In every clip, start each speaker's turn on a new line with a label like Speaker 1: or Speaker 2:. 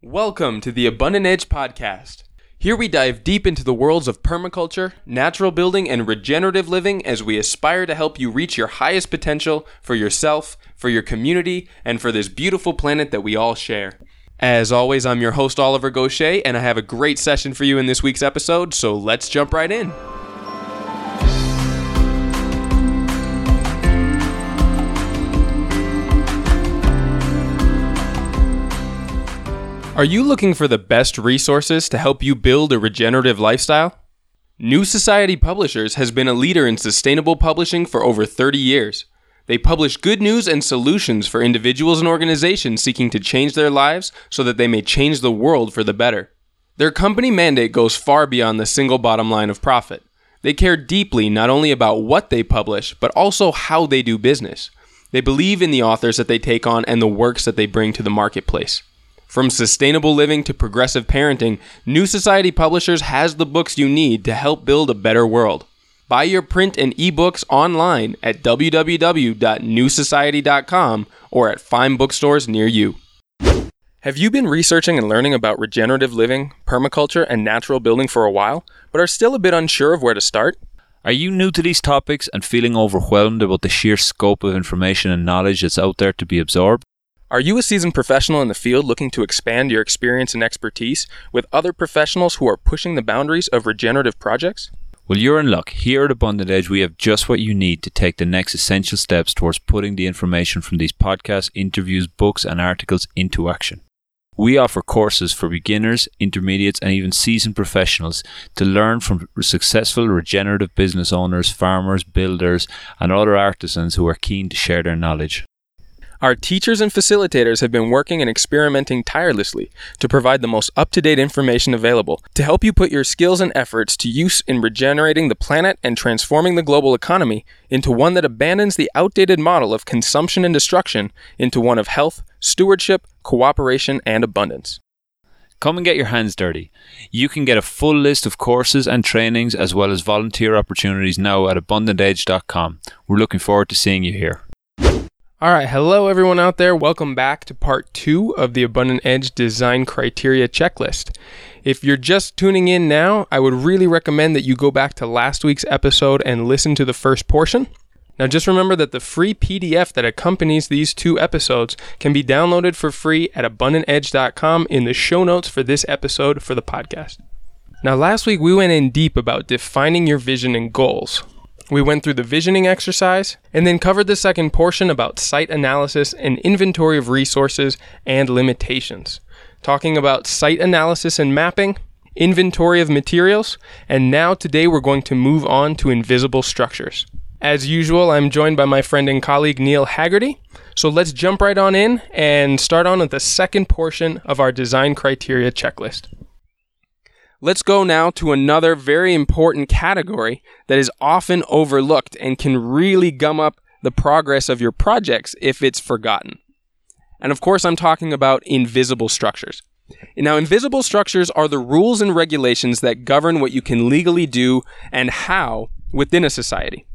Speaker 1: Welcome to the Abundant Edge Podcast. Here we dive deep into the worlds of permaculture, natural building, and regenerative living as we aspire to help you reach your highest potential for yourself, for your community, and for this beautiful planet that we all share. As always, I'm your host, Oliver Goshey, and I have a great session for you in this week's episode, so let's jump right in. Are you looking for the best resources to help you build a regenerative lifestyle? New Society Publishers has been a leader in sustainable publishing for over 30 years. They publish good news and solutions for individuals and organizations seeking to change their lives so that they may change the world for the better. Their company mandate goes far beyond the single bottom line of profit. They care deeply not only about what they publish, but also how they do business. They believe in the authors that they take on and the works that they bring to the marketplace. From sustainable living to progressive parenting, New Society Publishers has the books you need to help build a better world. Buy your print and ebooks online at www.newsociety.com or at fine bookstores near you. Have you been researching and learning about regenerative living, permaculture, and natural building for a while, but are still a bit unsure of where to start?
Speaker 2: Are you new to these topics and feeling overwhelmed about the sheer scope of information and knowledge that's out there to be absorbed?
Speaker 1: Are you a seasoned professional in the field looking to expand your experience and expertise with other professionals who are pushing the boundaries of regenerative projects?
Speaker 2: Well, you're in luck. Here at Abundant Edge, we have just what you need to take the next essential steps towards putting the information from these podcasts, interviews, books, and articles into action. We offer courses for beginners, intermediates, and even seasoned professionals to learn from successful regenerative business owners, farmers, builders, and other artisans who are keen to share their knowledge.
Speaker 1: Our teachers and facilitators have been working and experimenting tirelessly to provide the most up to date information available to help you put your skills and efforts to use in regenerating the planet and transforming the global economy into one that abandons the outdated model of consumption and destruction into one of health, stewardship, cooperation, and abundance.
Speaker 2: Come and get your hands dirty. You can get a full list of courses and trainings as well as volunteer opportunities now at abundantedge.com. We're looking forward to seeing you here.
Speaker 1: All right, hello everyone out there. Welcome back to part two of the Abundant Edge Design Criteria Checklist. If you're just tuning in now, I would really recommend that you go back to last week's episode and listen to the first portion. Now, just remember that the free PDF that accompanies these two episodes can be downloaded for free at abundantedge.com in the show notes for this episode for the podcast. Now, last week we went in deep about defining your vision and goals. We went through the visioning exercise and then covered the second portion about site analysis and inventory of resources and limitations, talking about site analysis and mapping, inventory of materials, and now today we're going to move on to invisible structures. As usual, I'm joined by my friend and colleague Neil Haggerty. So let's jump right on in and start on with the second portion of our design criteria checklist. Let's go now to another very important category that is often overlooked and can really gum up the progress of your projects if it's forgotten. And of course, I'm talking about invisible structures. Now, invisible structures are the rules and regulations that govern what you can legally do and how within a society.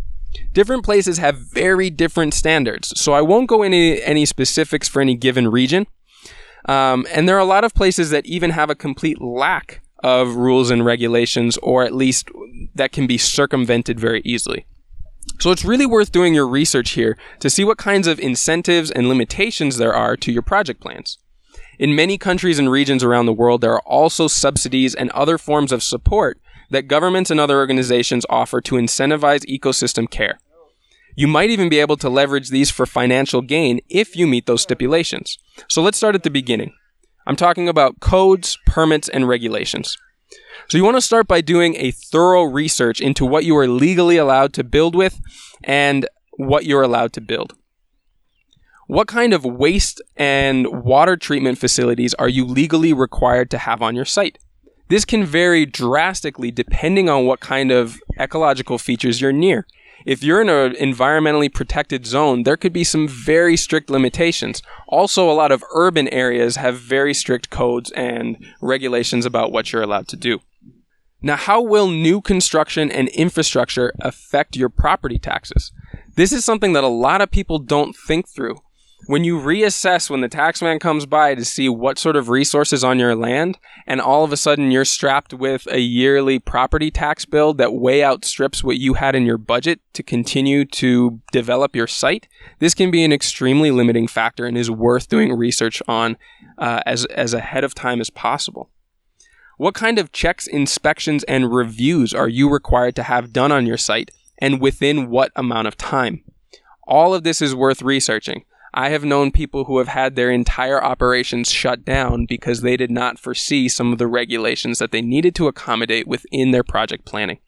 Speaker 1: Different places have very different standards, so I won't go into any specifics for any given region. Um, and there are a lot of places that even have a complete lack of rules and regulations, or at least that can be circumvented very easily. So it's really worth doing your research here to see what kinds of incentives and limitations there are to your project plans. In many countries and regions around the world, there are also subsidies and other forms of support that governments and other organizations offer to incentivize ecosystem care. You might even be able to leverage these for financial gain if you meet those stipulations. So let's start at the beginning. I'm talking about codes, permits, and regulations. So you want to start by doing a thorough research into what you are legally allowed to build with and what you're allowed to build. What kind of waste and water treatment facilities are you legally required to have on your site? This can vary drastically depending on what kind of ecological features you're near if you're in an environmentally protected zone, there could be some very strict limitations. Also, a lot of urban areas have very strict codes and regulations about what you're allowed to do. Now, how will new construction and infrastructure affect your property taxes? This is something that a lot of people don't think through. When you reassess when the taxman comes by to see what sort of resources on your land, and all of a sudden you're strapped with a yearly property tax bill that way outstrips what you had in your budget to continue to develop your site, this can be an extremely limiting factor and is worth doing research on uh, as, as ahead of time as possible. What kind of checks, inspections, and reviews are you required to have done on your site, and within what amount of time? All of this is worth researching. I have known people who have had their entire operations shut down because they did not foresee some of the regulations that they needed to accommodate within their project planning.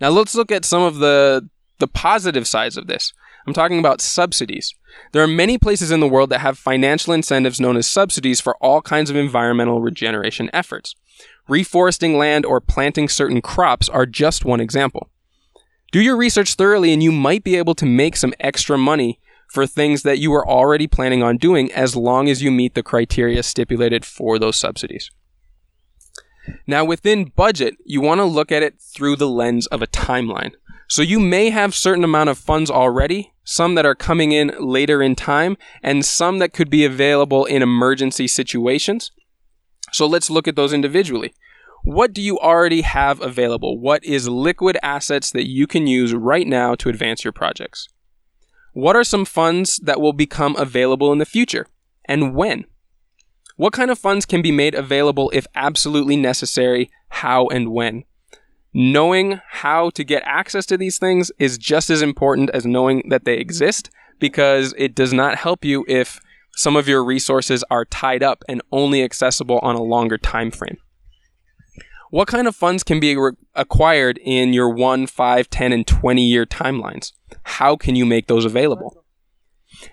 Speaker 1: Now let's look at some of the the positive sides of this. I'm talking about subsidies. There are many places in the world that have financial incentives known as subsidies for all kinds of environmental regeneration efforts. Reforesting land or planting certain crops are just one example. Do your research thoroughly and you might be able to make some extra money for things that you were already planning on doing as long as you meet the criteria stipulated for those subsidies. Now, within budget, you want to look at it through the lens of a timeline. So you may have certain amount of funds already, some that are coming in later in time, and some that could be available in emergency situations. So let's look at those individually. What do you already have available? What is liquid assets that you can use right now to advance your projects? What are some funds that will become available in the future? And when? What kind of funds can be made available if absolutely necessary? How and when? Knowing how to get access to these things is just as important as knowing that they exist because it does not help you if some of your resources are tied up and only accessible on a longer time frame. What kind of funds can be re- acquired in your 1, 5, 10, and 20 year timelines? How can you make those available?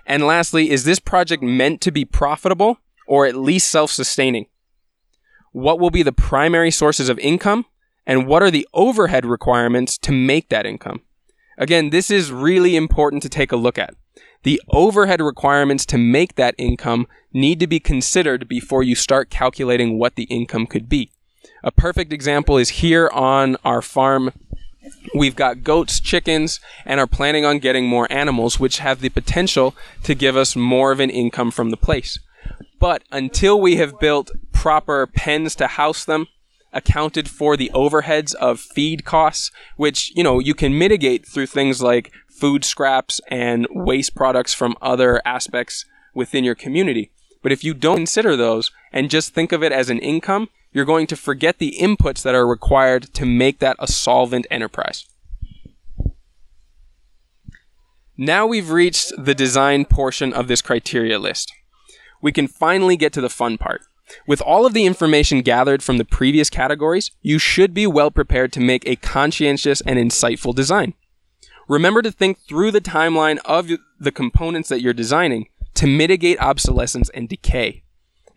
Speaker 1: And lastly, is this project meant to be profitable or at least self sustaining? What will be the primary sources of income? And what are the overhead requirements to make that income? Again, this is really important to take a look at. The overhead requirements to make that income need to be considered before you start calculating what the income could be. A perfect example is here on our farm. We've got goats, chickens, and are planning on getting more animals, which have the potential to give us more of an income from the place. But until we have built proper pens to house them, accounted for the overheads of feed costs, which, you know, you can mitigate through things like food scraps and waste products from other aspects within your community. But if you don't consider those and just think of it as an income, you're going to forget the inputs that are required to make that a solvent enterprise. Now we've reached the design portion of this criteria list. We can finally get to the fun part. With all of the information gathered from the previous categories, you should be well prepared to make a conscientious and insightful design. Remember to think through the timeline of the components that you're designing to mitigate obsolescence and decay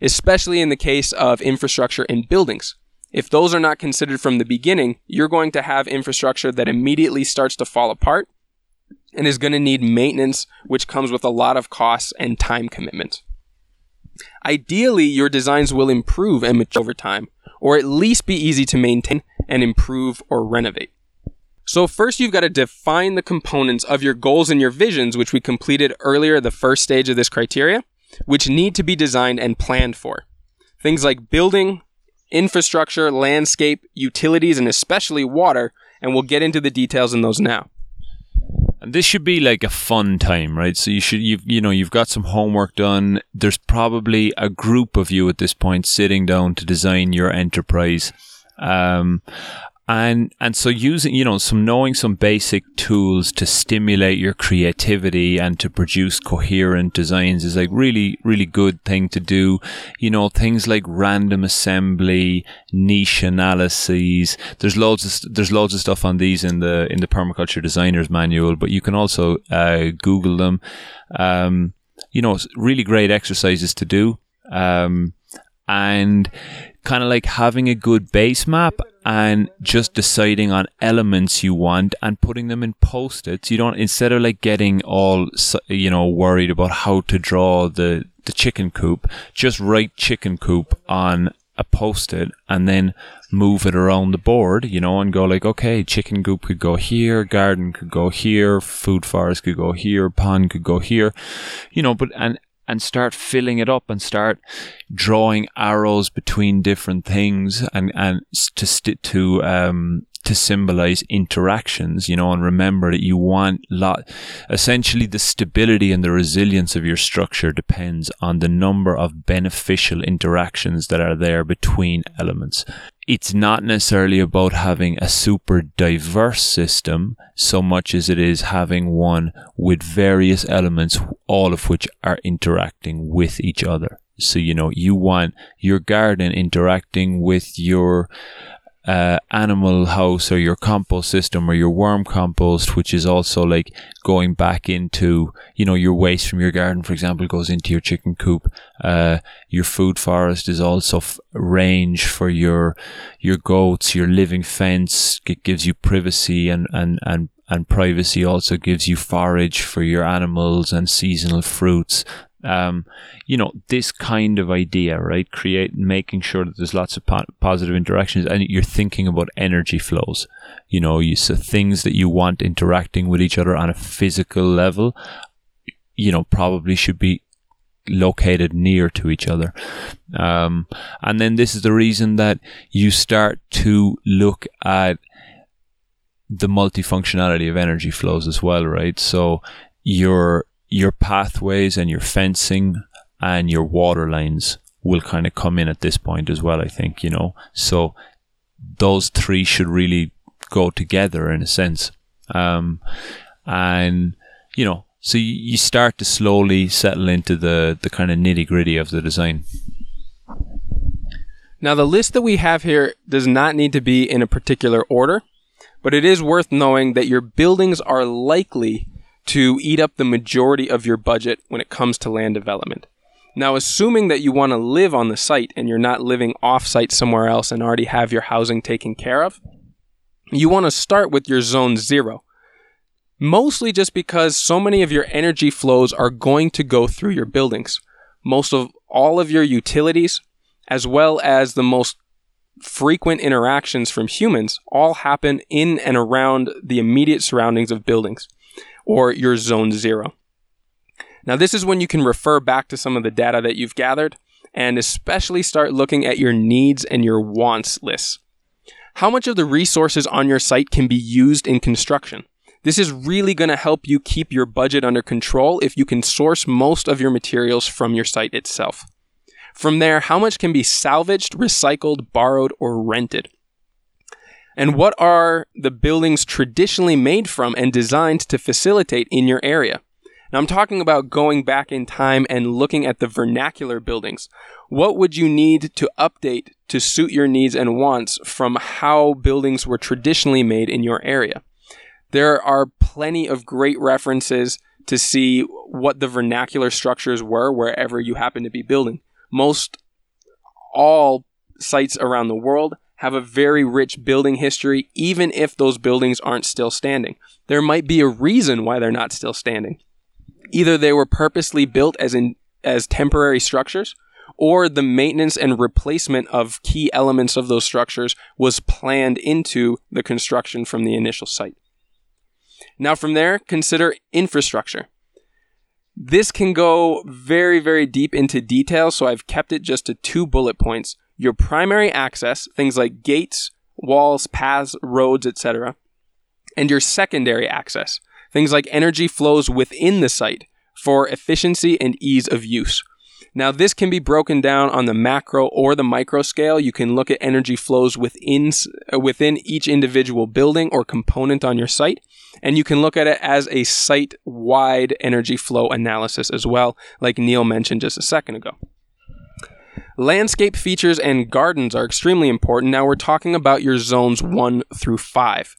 Speaker 1: especially in the case of infrastructure and buildings. If those are not considered from the beginning, you're going to have infrastructure that immediately starts to fall apart and is going to need maintenance, which comes with a lot of costs and time commitment. Ideally, your designs will improve and mature over time, or at least be easy to maintain and improve or renovate. So first you've got to define the components of your goals and your visions, which we completed earlier, the first stage of this criteria which need to be designed and planned for. Things like building, infrastructure, landscape, utilities, and especially water, and we'll get into the details in those now.
Speaker 2: And this should be like a fun time, right? So you should you you know you've got some homework done. There's probably a group of you at this point sitting down to design your enterprise. Um, and and so using you know some knowing some basic tools to stimulate your creativity and to produce coherent designs is like really really good thing to do. You know things like random assembly niche analyses there's loads of there's loads of stuff on these in the in the permaculture designers manual but you can also uh, google them. Um, you know really great exercises to do. Um, and kind of like having a good base map and just deciding on elements you want and putting them in post-its. You don't instead of like getting all you know worried about how to draw the the chicken coop, just write chicken coop on a post-it and then move it around the board, you know, and go like, okay, chicken coop could go here, garden could go here, food forest could go here, pond could go here, you know, but and and start filling it up and start drawing arrows between different things and and to st- to um to symbolize interactions, you know, and remember that you want lot, essentially the stability and the resilience of your structure depends on the number of beneficial interactions that are there between elements. It's not necessarily about having a super diverse system so much as it is having one with various elements, all of which are interacting with each other. So, you know, you want your garden interacting with your uh, animal house or your compost system or your worm compost, which is also like going back into, you know, your waste from your garden, for example, goes into your chicken coop. Uh, your food forest is also f- range for your, your goats, your living fence. It gives you privacy and, and, and, and privacy also gives you forage for your animals and seasonal fruits um, you know, this kind of idea, right? Create, making sure that there's lots of po- positive interactions and you're thinking about energy flows. You know, you so things that you want interacting with each other on a physical level, you know, probably should be located near to each other. Um, and then this is the reason that you start to look at the multifunctionality of energy flows as well, right? So you're your pathways and your fencing and your water lines will kind of come in at this point as well, I think, you know. So those three should really go together in a sense. Um, and, you know, so you start to slowly settle into the, the kind of nitty gritty of the design.
Speaker 1: Now, the list that we have here does not need to be in a particular order, but it is worth knowing that your buildings are likely to eat up the majority of your budget when it comes to land development. Now, assuming that you want to live on the site and you're not living off site somewhere else and already have your housing taken care of, you want to start with your zone zero. Mostly just because so many of your energy flows are going to go through your buildings. Most of all of your utilities, as well as the most frequent interactions from humans, all happen in and around the immediate surroundings of buildings or your zone zero. Now, this is when you can refer back to some of the data that you've gathered and especially start looking at your needs and your wants lists. How much of the resources on your site can be used in construction? This is really going to help you keep your budget under control if you can source most of your materials from your site itself. From there, how much can be salvaged, recycled, borrowed, or rented? And what are the buildings traditionally made from and designed to facilitate in your area? Now, I'm talking about going back in time and looking at the vernacular buildings. What would you need to update to suit your needs and wants from how buildings were traditionally made in your area? There are plenty of great references to see what the vernacular structures were wherever you happen to be building. Most all sites around the world have a very rich building history, even if those buildings aren't still standing. There might be a reason why they're not still standing. Either they were purposely built as in as temporary structures, or the maintenance and replacement of key elements of those structures was planned into the construction from the initial site. Now, from there, consider infrastructure. This can go very, very deep into detail, so I've kept it just to two bullet points your primary access, things like gates, walls, paths, roads, etc., and your secondary access, things like energy flows within the site for efficiency and ease of use. Now, this can be broken down on the macro or the micro scale. You can look at energy flows within, within each individual building or component on your site, and you can look at it as a site wide energy flow analysis as well, like Neil mentioned just a second ago. Landscape features and gardens are extremely important. Now we're talking about your zones 1 through 5.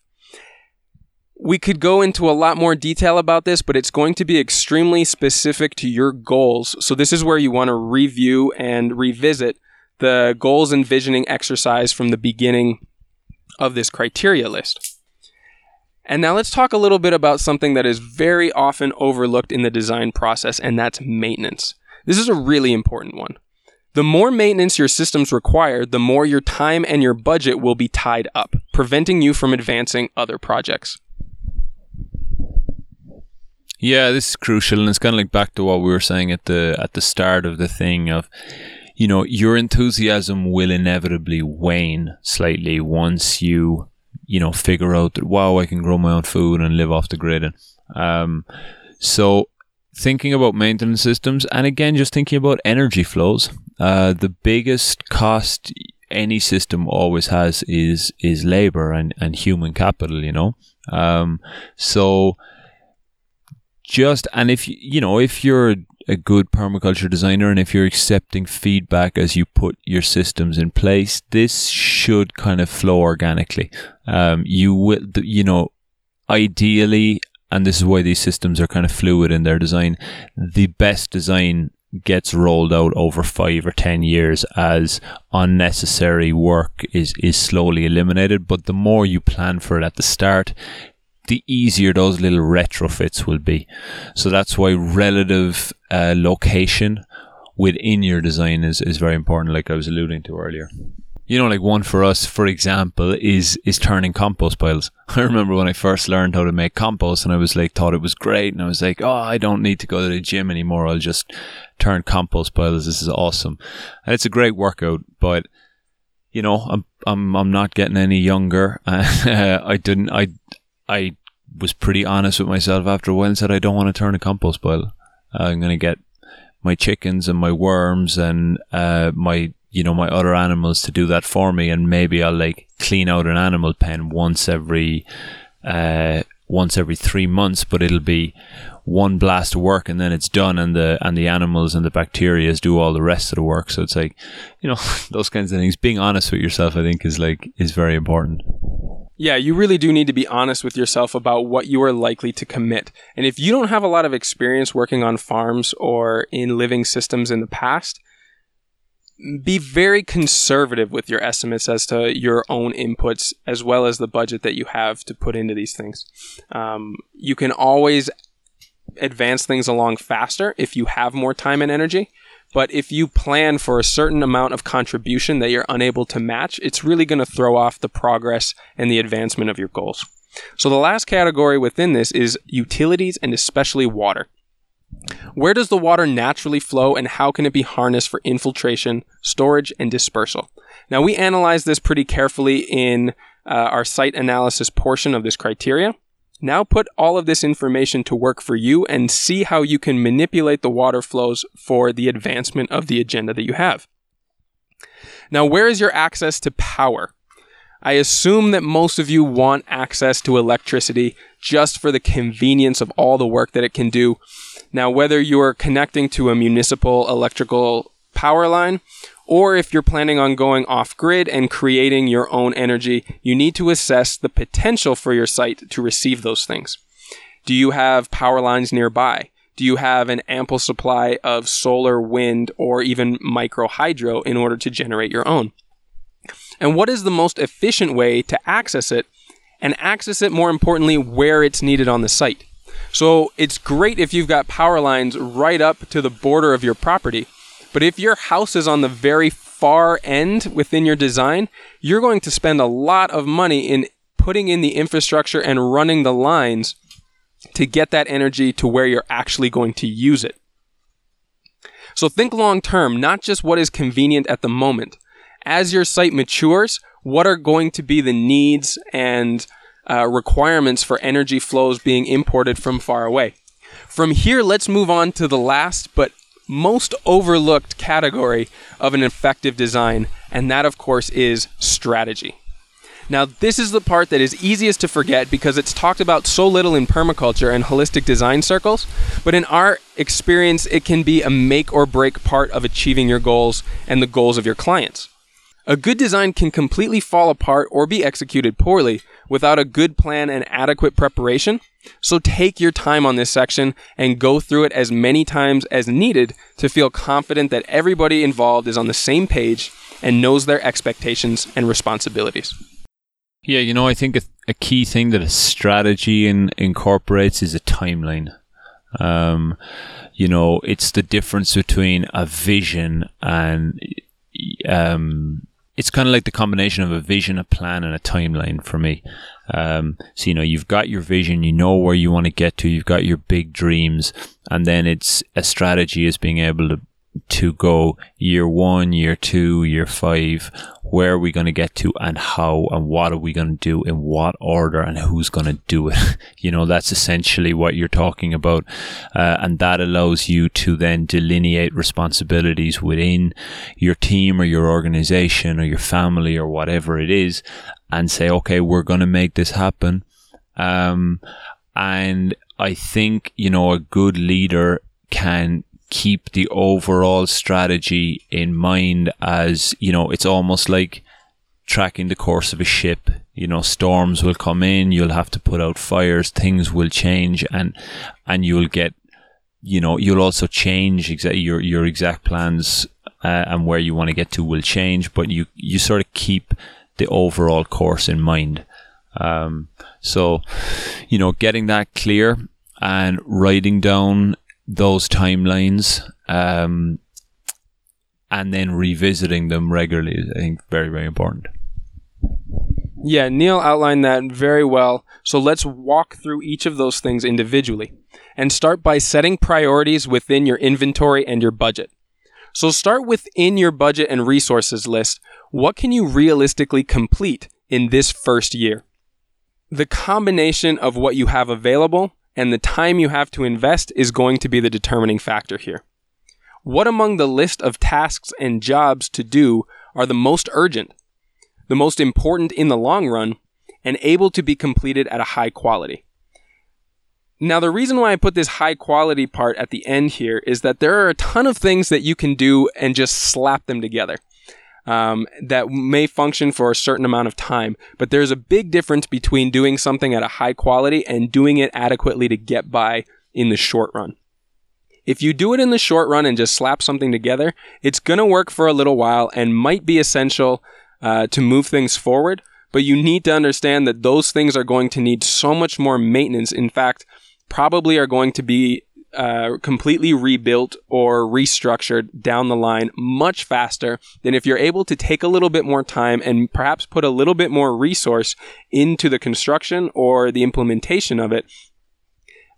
Speaker 1: We could go into a lot more detail about this, but it's going to be extremely specific to your goals. So, this is where you want to review and revisit the goals and visioning exercise from the beginning of this criteria list. And now let's talk a little bit about something that is very often overlooked in the design process, and that's maintenance. This is a really important one. The more maintenance your systems require, the more your time and your budget will be tied up, preventing you from advancing other projects.
Speaker 2: Yeah, this is crucial, and it's kind of like back to what we were saying at the at the start of the thing of, you know, your enthusiasm will inevitably wane slightly once you, you know, figure out that wow, I can grow my own food and live off the grid, and um, so thinking about maintenance systems, and again, just thinking about energy flows. Uh, the biggest cost any system always has is is labor and, and human capital. You know, um, so just and if you know if you're a good permaculture designer and if you're accepting feedback as you put your systems in place, this should kind of flow organically. Um, you will, you know, ideally, and this is why these systems are kind of fluid in their design. The best design gets rolled out over five or ten years as unnecessary work is is slowly eliminated. But the more you plan for it at the start, the easier those little retrofits will be. So that's why relative uh, location within your design is, is very important, like I was alluding to earlier. You know, like one for us, for example, is is turning compost piles. I remember when I first learned how to make compost, and I was like, thought it was great, and I was like, oh, I don't need to go to the gym anymore. I'll just turn compost piles. This is awesome, and it's a great workout. But you know, I'm I'm I'm not getting any younger. I didn't I I was pretty honest with myself after a while and said, I don't want to turn a compost pile. I'm going to get my chickens and my worms and uh, my you know my other animals to do that for me, and maybe I'll like clean out an animal pen once every uh, once every three months, but it'll be one blast of work and then it's done and the and the animals and the bacteria do all the rest of the work. So it's like, you know, those kinds of things. Being honest with yourself I think is like is very important.
Speaker 1: Yeah, you really do need to be honest with yourself about what you are likely to commit. And if you don't have a lot of experience working on farms or in living systems in the past, be very conservative with your estimates as to your own inputs as well as the budget that you have to put into these things. Um, you can always advance things along faster if you have more time and energy. But if you plan for a certain amount of contribution that you're unable to match, it's really going to throw off the progress and the advancement of your goals. So the last category within this is utilities and especially water. Where does the water naturally flow and how can it be harnessed for infiltration, storage, and dispersal? Now, we analyzed this pretty carefully in uh, our site analysis portion of this criteria. Now put all of this information to work for you and see how you can manipulate the water flows for the advancement of the agenda that you have. Now, where is your access to power? I assume that most of you want access to electricity just for the convenience of all the work that it can do. Now, whether you're connecting to a municipal electrical power line or if you're planning on going off grid and creating your own energy, you need to assess the potential for your site to receive those things. Do you have power lines nearby? Do you have an ample supply of solar, wind, or even micro hydro in order to generate your own? And what is the most efficient way to access it and access it more importantly where it's needed on the site? So it's great if you've got power lines right up to the border of your property but if your house is on the very far end within your design, you're going to spend a lot of money in putting in the infrastructure and running the lines to get that energy to where you're actually going to use it. So think long term, not just what is convenient at the moment. As your site matures, what are going to be the needs and uh, requirements for energy flows being imported from far away? From here, let's move on to the last but most overlooked category of an effective design, and that, of course, is strategy. Now, this is the part that is easiest to forget because it's talked about so little in permaculture and holistic design circles, but in our experience, it can be a make or break part of achieving your goals and the goals of your clients. A good design can completely fall apart or be executed poorly without a good plan and adequate preparation, so take your time on this section and go through it as many times as needed to feel confident that everybody involved is on the same page and knows their expectations and responsibilities.
Speaker 2: Yeah, you know, I think a, key thing that a strategy in, incorporates is a timeline. Um, you know, it's the difference between a vision and um, it's kind of like the combination of a vision, a plan, and a timeline for me. Um, so you know, you've got your vision, you know where you want to get to, you've got your big dreams, and then it's a strategy is being able to to go year one, year two, year five. Where are we going to get to, and how, and what are we going to do, in what order, and who's going to do it? you know, that's essentially what you're talking about, uh, and that allows you to then delineate responsibilities within your team or your organization or your family or whatever it is, and say, okay, we're going to make this happen. Um, and I think you know a good leader can keep the overall strategy in mind as, you know, it's almost like tracking the course of a ship. You know, storms will come in, you'll have to put out fires, things will change and and you'll get you know, you'll also change exactly your your exact plans uh, and where you want to get to will change, but you you sort of keep the overall course in mind. Um, so, you know, getting that clear and writing down those timelines um, and then revisiting them regularly is, I think, very, very important.
Speaker 1: Yeah, Neil outlined that very well. So let's walk through each of those things individually and start by setting priorities within your inventory and your budget. So start within your budget and resources list. What can you realistically complete in this first year? The combination of what you have available and the time you have to invest is going to be the determining factor here. What among the list of tasks and jobs to do are the most urgent, the most important in the long run, and able to be completed at a high quality? Now, the reason why I put this high quality part at the end here is that there are a ton of things that you can do and just slap them together um, that may function for a certain amount of time. But there's a big difference between doing something at a high quality and doing it adequately to get by in the short run. If you do it in the short run and just slap something together, it's going to work for a little while and might be essential uh, to move things forward. But you need to understand that those things are going to need so much more maintenance. In fact, probably are going to be uh, completely rebuilt or restructured down the line much faster than if you're able to take a little bit more time and perhaps put a little bit more resource into the construction or the implementation of it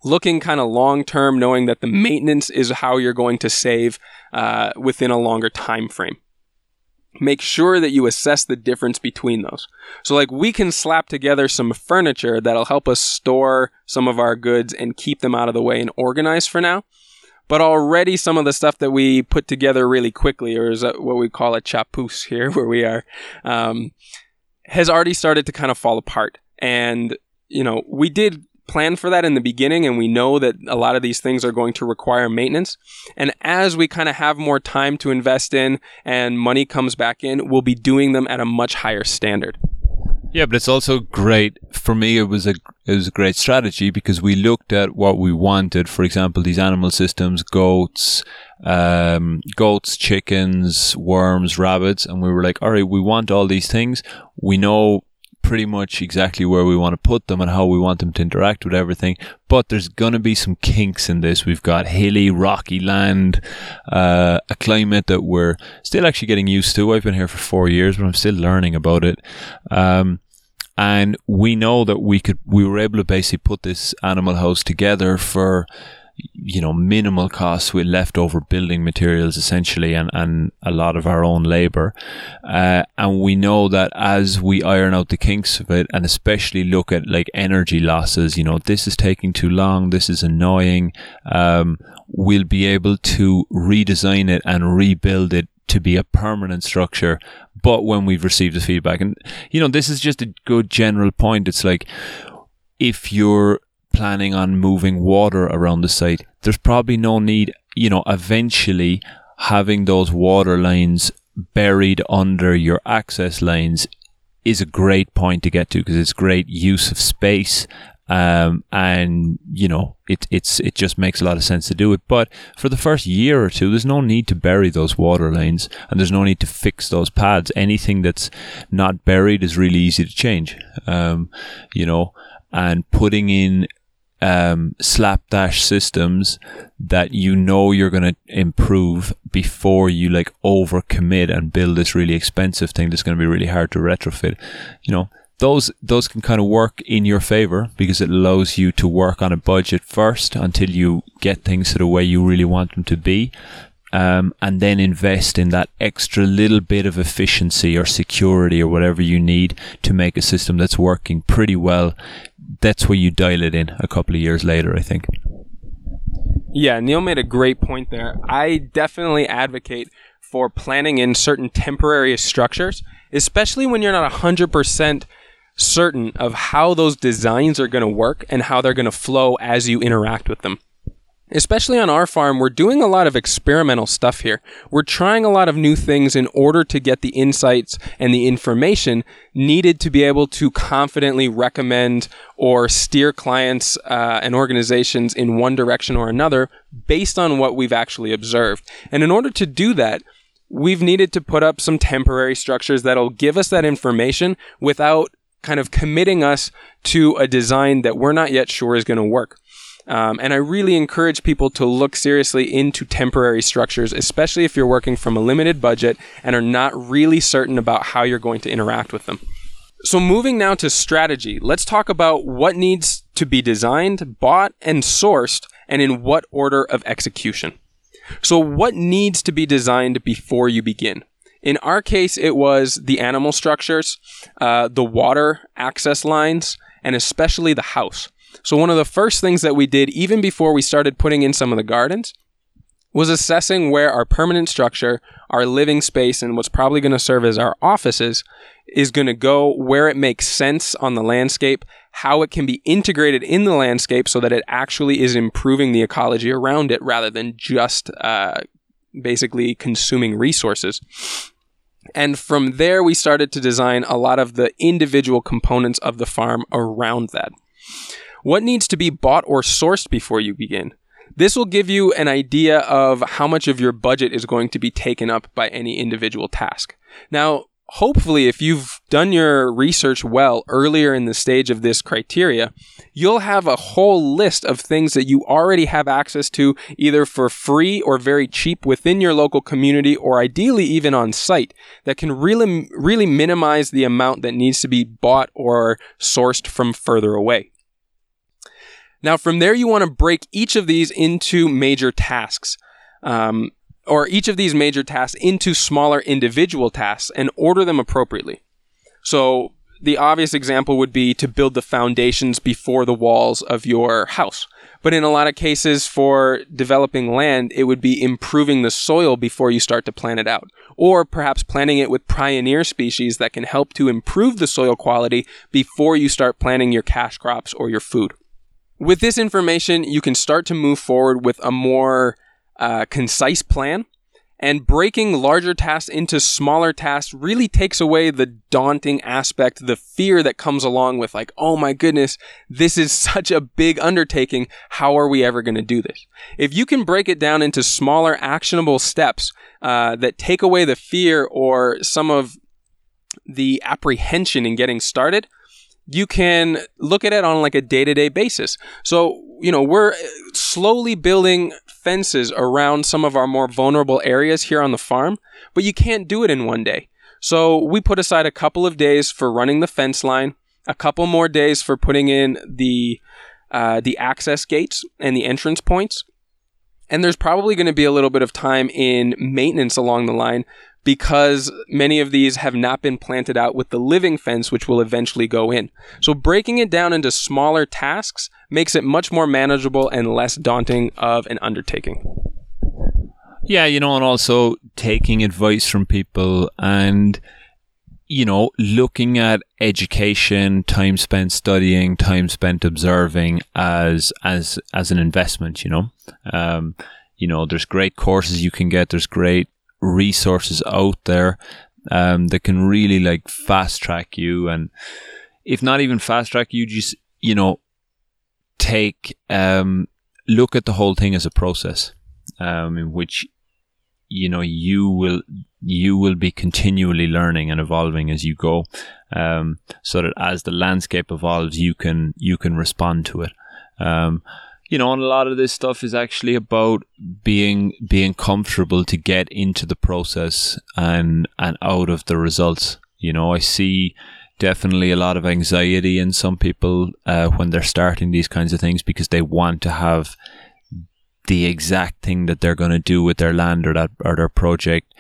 Speaker 1: looking kind of long term knowing that the maintenance is how you're going to save uh, within a longer time frame make sure that you assess the difference between those. So, like, we can slap together some furniture that'll help us store some of our goods and keep them out of the way and organize for now. But already, some of the stuff that we put together really quickly, or is what we call a chapoose here, where we are, um, has already started to kind of fall apart. And, you know, we did plan for that in the beginning and we know that a lot of these things are going to require maintenance. And as we kind of have more time to invest in and money comes back in, we'll be doing them at a much higher standard.
Speaker 2: Yeah, but it's also great for me. It was a it was a great strategy because we looked at what we wanted. For example, these animal systems, goats, um, goats, chickens, worms, rabbits, and we were like, all right, we want all these things. We know pretty much exactly where we want to put them and how we want them to interact with everything. But there's going to be some kinks in this. We've got hilly, rocky land, uh, a climate that we're still actually getting used to. I've been here for four years, but I'm still learning about it. Um, and we know that we could, we were able to basically put this animal house together for you know, minimal costs with leftover building materials essentially and, and a lot of our own labor. Uh, and we know that as we iron out the kinks of it and especially look at like energy losses, you know, this is taking too long, this is annoying, um, we'll be able to redesign it and rebuild it to be a permanent structure, but when we've received the feedback. And, you know, this is just a good general point. It's like, if you're planning on moving water around the site, there's probably no need, you know, eventually having those water lines buried under your access lines is a great point to get to because it's great use of space um, and you know it it's it just makes a lot of sense to do it. But for the first year or two, there's no need to bury those water lines, and there's no need to fix those pads. Anything that's not buried is really easy to change. Um, you know, and putting in um, slapdash systems that you know you're going to improve before you like overcommit and build this really expensive thing that's going to be really hard to retrofit. You know, those those can kind of work in your favor because it allows you to work on a budget first until you get things to the way you really want them to be. Um, and then invest in that extra little bit of efficiency or security or whatever you need to make a system that's working pretty well. That's where you dial it in a couple of years later, I think.
Speaker 1: Yeah, Neil made a great point there. I definitely advocate for planning in certain temporary structures, especially when you're not 100% certain of how those designs are going to work and how they're going to flow as you interact with them. Especially on our farm, we're doing a lot of experimental stuff here. We're trying a lot of new things in order to get the insights and the information needed to be able to confidently recommend or steer clients uh, and organizations in one direction or another based on what we've actually observed. And in order to do that, we've needed to put up some temporary structures that'll give us that information without kind of committing us to a design that we're not yet sure is going to work. Um, and I really encourage people to look seriously into temporary structures, especially if you're working from a limited budget and are not really certain about how you're going to interact with them. So, moving now to strategy, let's talk about what needs to be designed, bought, and sourced, and in what order of execution. So, what needs to be designed before you begin? In our case, it was the animal structures, uh, the water access lines, and especially the house. So, one of the first things that we did, even before we started putting in some of the gardens, was assessing where our permanent structure, our living space, and what's probably going to serve as our offices is going to go, where it makes sense on the landscape, how it can be integrated in the landscape so that it actually is improving the ecology around it rather than just uh, basically consuming resources. And from there, we started to design a lot of the individual components of the farm around that. What needs to be bought or sourced before you begin? This will give you an idea of how much of your budget is going to be taken up by any individual task. Now, hopefully, if you've done your research well earlier in the stage of this criteria, you'll have a whole list of things that you already have access to either for free or very cheap within your local community or ideally even on site that can really, really minimize the amount that needs to be bought or sourced from further away. Now, from there, you want to break each of these into major tasks. Um, or each of these major tasks into smaller individual tasks and order them appropriately. So, the obvious example would be to build the foundations before the walls of your house. But in a lot of cases for developing land, it would be improving the soil before you start to plant it out. Or perhaps planting it with pioneer species that can help to improve the soil quality before you start planting your cash crops or your food. With this information, you can start to move forward with a more uh, concise plan. And breaking larger tasks into smaller tasks really takes away the daunting aspect, the fear that comes along with, like, oh my goodness, this is such a big undertaking. How are we ever going to do this? If you can break it down into smaller, actionable steps uh, that take away the fear or some of the apprehension in getting started, you can look at it on like a day to day basis. So, you know, we're slowly building fences around some of our more vulnerable areas here on the farm, but you can't do it in one day. So we put aside a couple of days for running the fence line, a couple more days for putting in the uh, the access gates and the entrance points. And there's probably going to be a little bit of time in maintenance along the line because many of these have not been planted out with the living fence, which will eventually go in. So breaking it down into smaller tasks makes it much more manageable and less daunting of an undertaking.
Speaker 2: Yeah, you know, and also taking advice from people and you know, looking at education, time spent studying, time spent observing as as as an investment, you know. Um, you know, there's great courses you can get, there's great resources out there um, that can really like fast track you and if not even fast track you just you know take um, look at the whole thing as a process um, in which you know you will you will be continually learning and evolving as you go um, so that as the landscape evolves you can you can respond to it. Um, you know, and a lot of this stuff is actually about being being comfortable to get into the process and and out of the results. You know, I see definitely a lot of anxiety in some people uh, when they're starting these kinds of things because they want to have the exact thing that they're going to do with their land or that or their project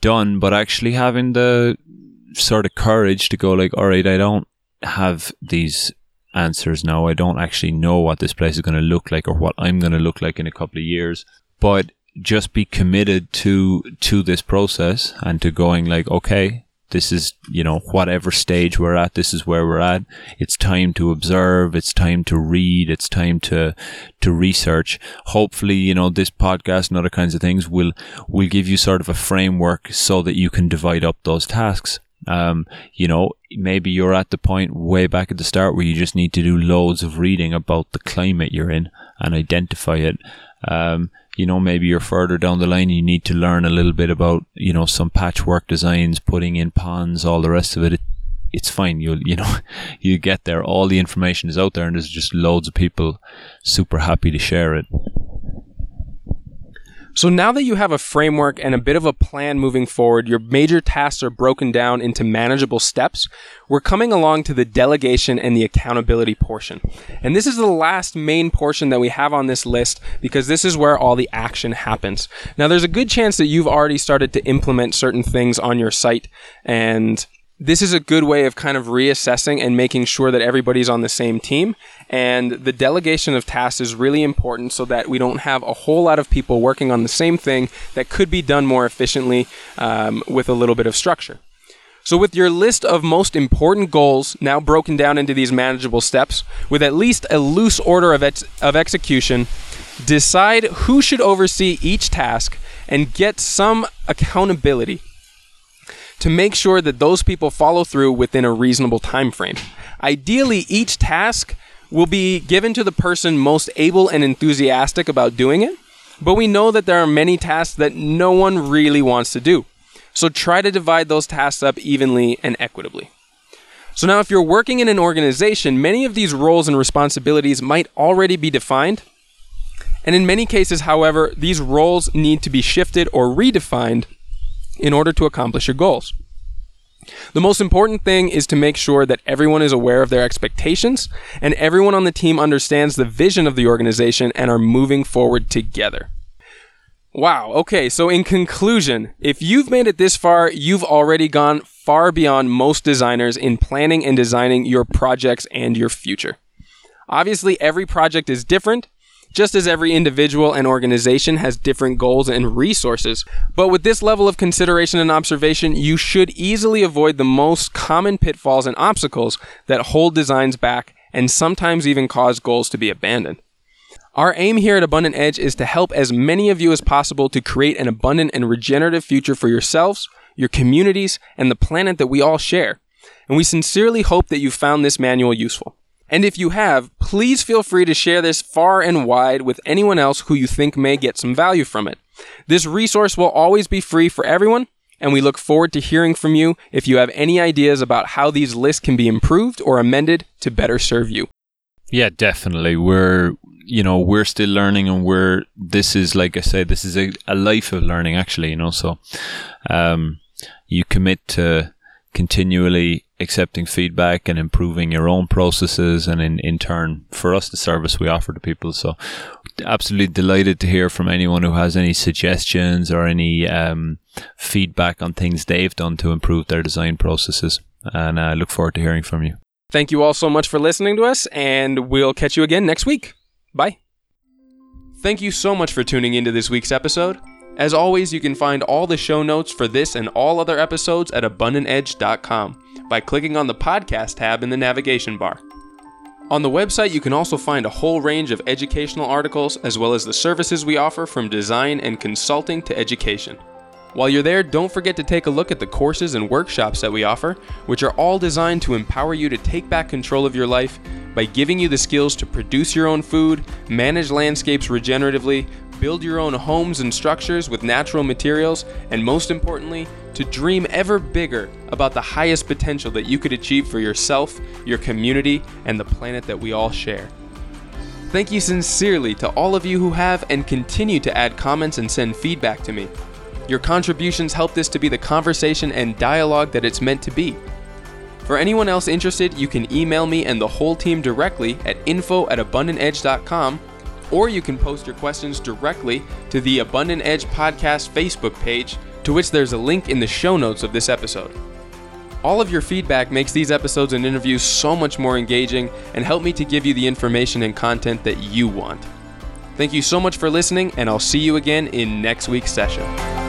Speaker 2: done, but actually having the sort of courage to go like, all right, I don't have these answers now. I don't actually know what this place is going to look like or what I'm going to look like in a couple of years, but just be committed to to this process and to going like, okay, this is, you know, whatever stage we're at, this is where we're at. It's time to observe. It's time to read. It's time to, to research. Hopefully, you know, this podcast and other kinds of things will, will give you sort of a framework so that you can divide up those tasks. Um, you know, maybe you're at the point way back at the start where you just need to do loads of reading about the climate you're in and identify it. Um, you know, maybe you're further down the line, you need to learn a little bit about, you know, some patchwork designs, putting in ponds, all the rest of it. it it's fine. You'll, you know, you get there. All the information is out there and there's just loads of people super happy to share it.
Speaker 1: So now that you have a framework and a bit of a plan moving forward, your major tasks are broken down into manageable steps. We're coming along to the delegation and the accountability portion. And this is the last main portion that we have on this list because this is where all the action happens. Now there's a good chance that you've already started to implement certain things on your site and this is a good way of kind of reassessing and making sure that everybody's on the same team. And the delegation of tasks is really important so that we don't have a whole lot of people working on the same thing that could be done more efficiently um, with a little bit of structure. So, with your list of most important goals now broken down into these manageable steps, with at least a loose order of, ex- of execution, decide who should oversee each task and get some accountability to make sure that those people follow through within a reasonable time frame. Ideally, each task will be given to the person most able and enthusiastic about doing it, but we know that there are many tasks that no one really wants to do. So try to divide those tasks up evenly and equitably. So now if you're working in an organization, many of these roles and responsibilities might already be defined. And in many cases, however, these roles need to be shifted or redefined in order to accomplish your goals. The most important thing is to make sure that everyone is aware of their expectations and everyone on the team understands the vision of the organization and are moving forward together. Wow, okay, so in conclusion, if you've made it this far, you've already gone far beyond most designers in planning and designing your projects and your future. Obviously, every project is different, just as every individual and organization has different goals and resources. But with this level of consideration and observation, you should easily avoid the most common pitfalls and obstacles that hold designs back and sometimes even cause goals to be abandoned. Our aim here at Abundant Edge is to help as many of you as possible to create an abundant and regenerative future for yourselves, your communities, and the planet that we all share. And we sincerely hope that you found this manual useful. And if you have, please feel free to share this far and wide with anyone else who you think may get some value from it. This resource will always be free for everyone, and we look forward to hearing from you if you have any ideas about how these lists can be improved or amended to better serve you.
Speaker 2: Yeah, definitely. We're you know we're still learning and we're this is like i said this is a, a life of learning actually you know so um you commit to continually accepting feedback and improving your own processes and in, in turn for us the service we offer to people. So absolutely delighted to hear from anyone who has any suggestions or any um, feedback on things they've done to improve their design processes. And i uh, look forward to hearing from you.
Speaker 1: Thank you all so much for listening to us and we'll catch you again next week. Bye. Thank you so much for tuning into this week's episode as always, you can find all the show notes for this and all other episodes at abundantedge.com by clicking on the podcast tab in the navigation bar. On the website, you can also find a whole range of educational articles as well as the services we offer from design and consulting to education. While you're there, don't forget to take a look at the courses and workshops that we offer, which are all designed to empower you to take back control of your life by giving you the skills to produce your own food, manage landscapes regeneratively, build your own homes and structures with natural materials, and most importantly, to dream ever bigger about the highest potential that you could achieve for yourself, your community, and the planet that we all share. Thank you sincerely to all of you who have and continue to add comments and send feedback to me. Your contributions help this to be the conversation and dialogue that it's meant to be. For anyone else interested, you can email me and the whole team directly at info at abundantedge.com, or you can post your questions directly to the Abundant Edge Podcast Facebook page, to which there's a link in the show notes of this episode. All of your feedback makes these episodes and interviews so much more engaging and help me to give you the information and content that you want. Thank you so much for listening, and I'll see you again in next week's session.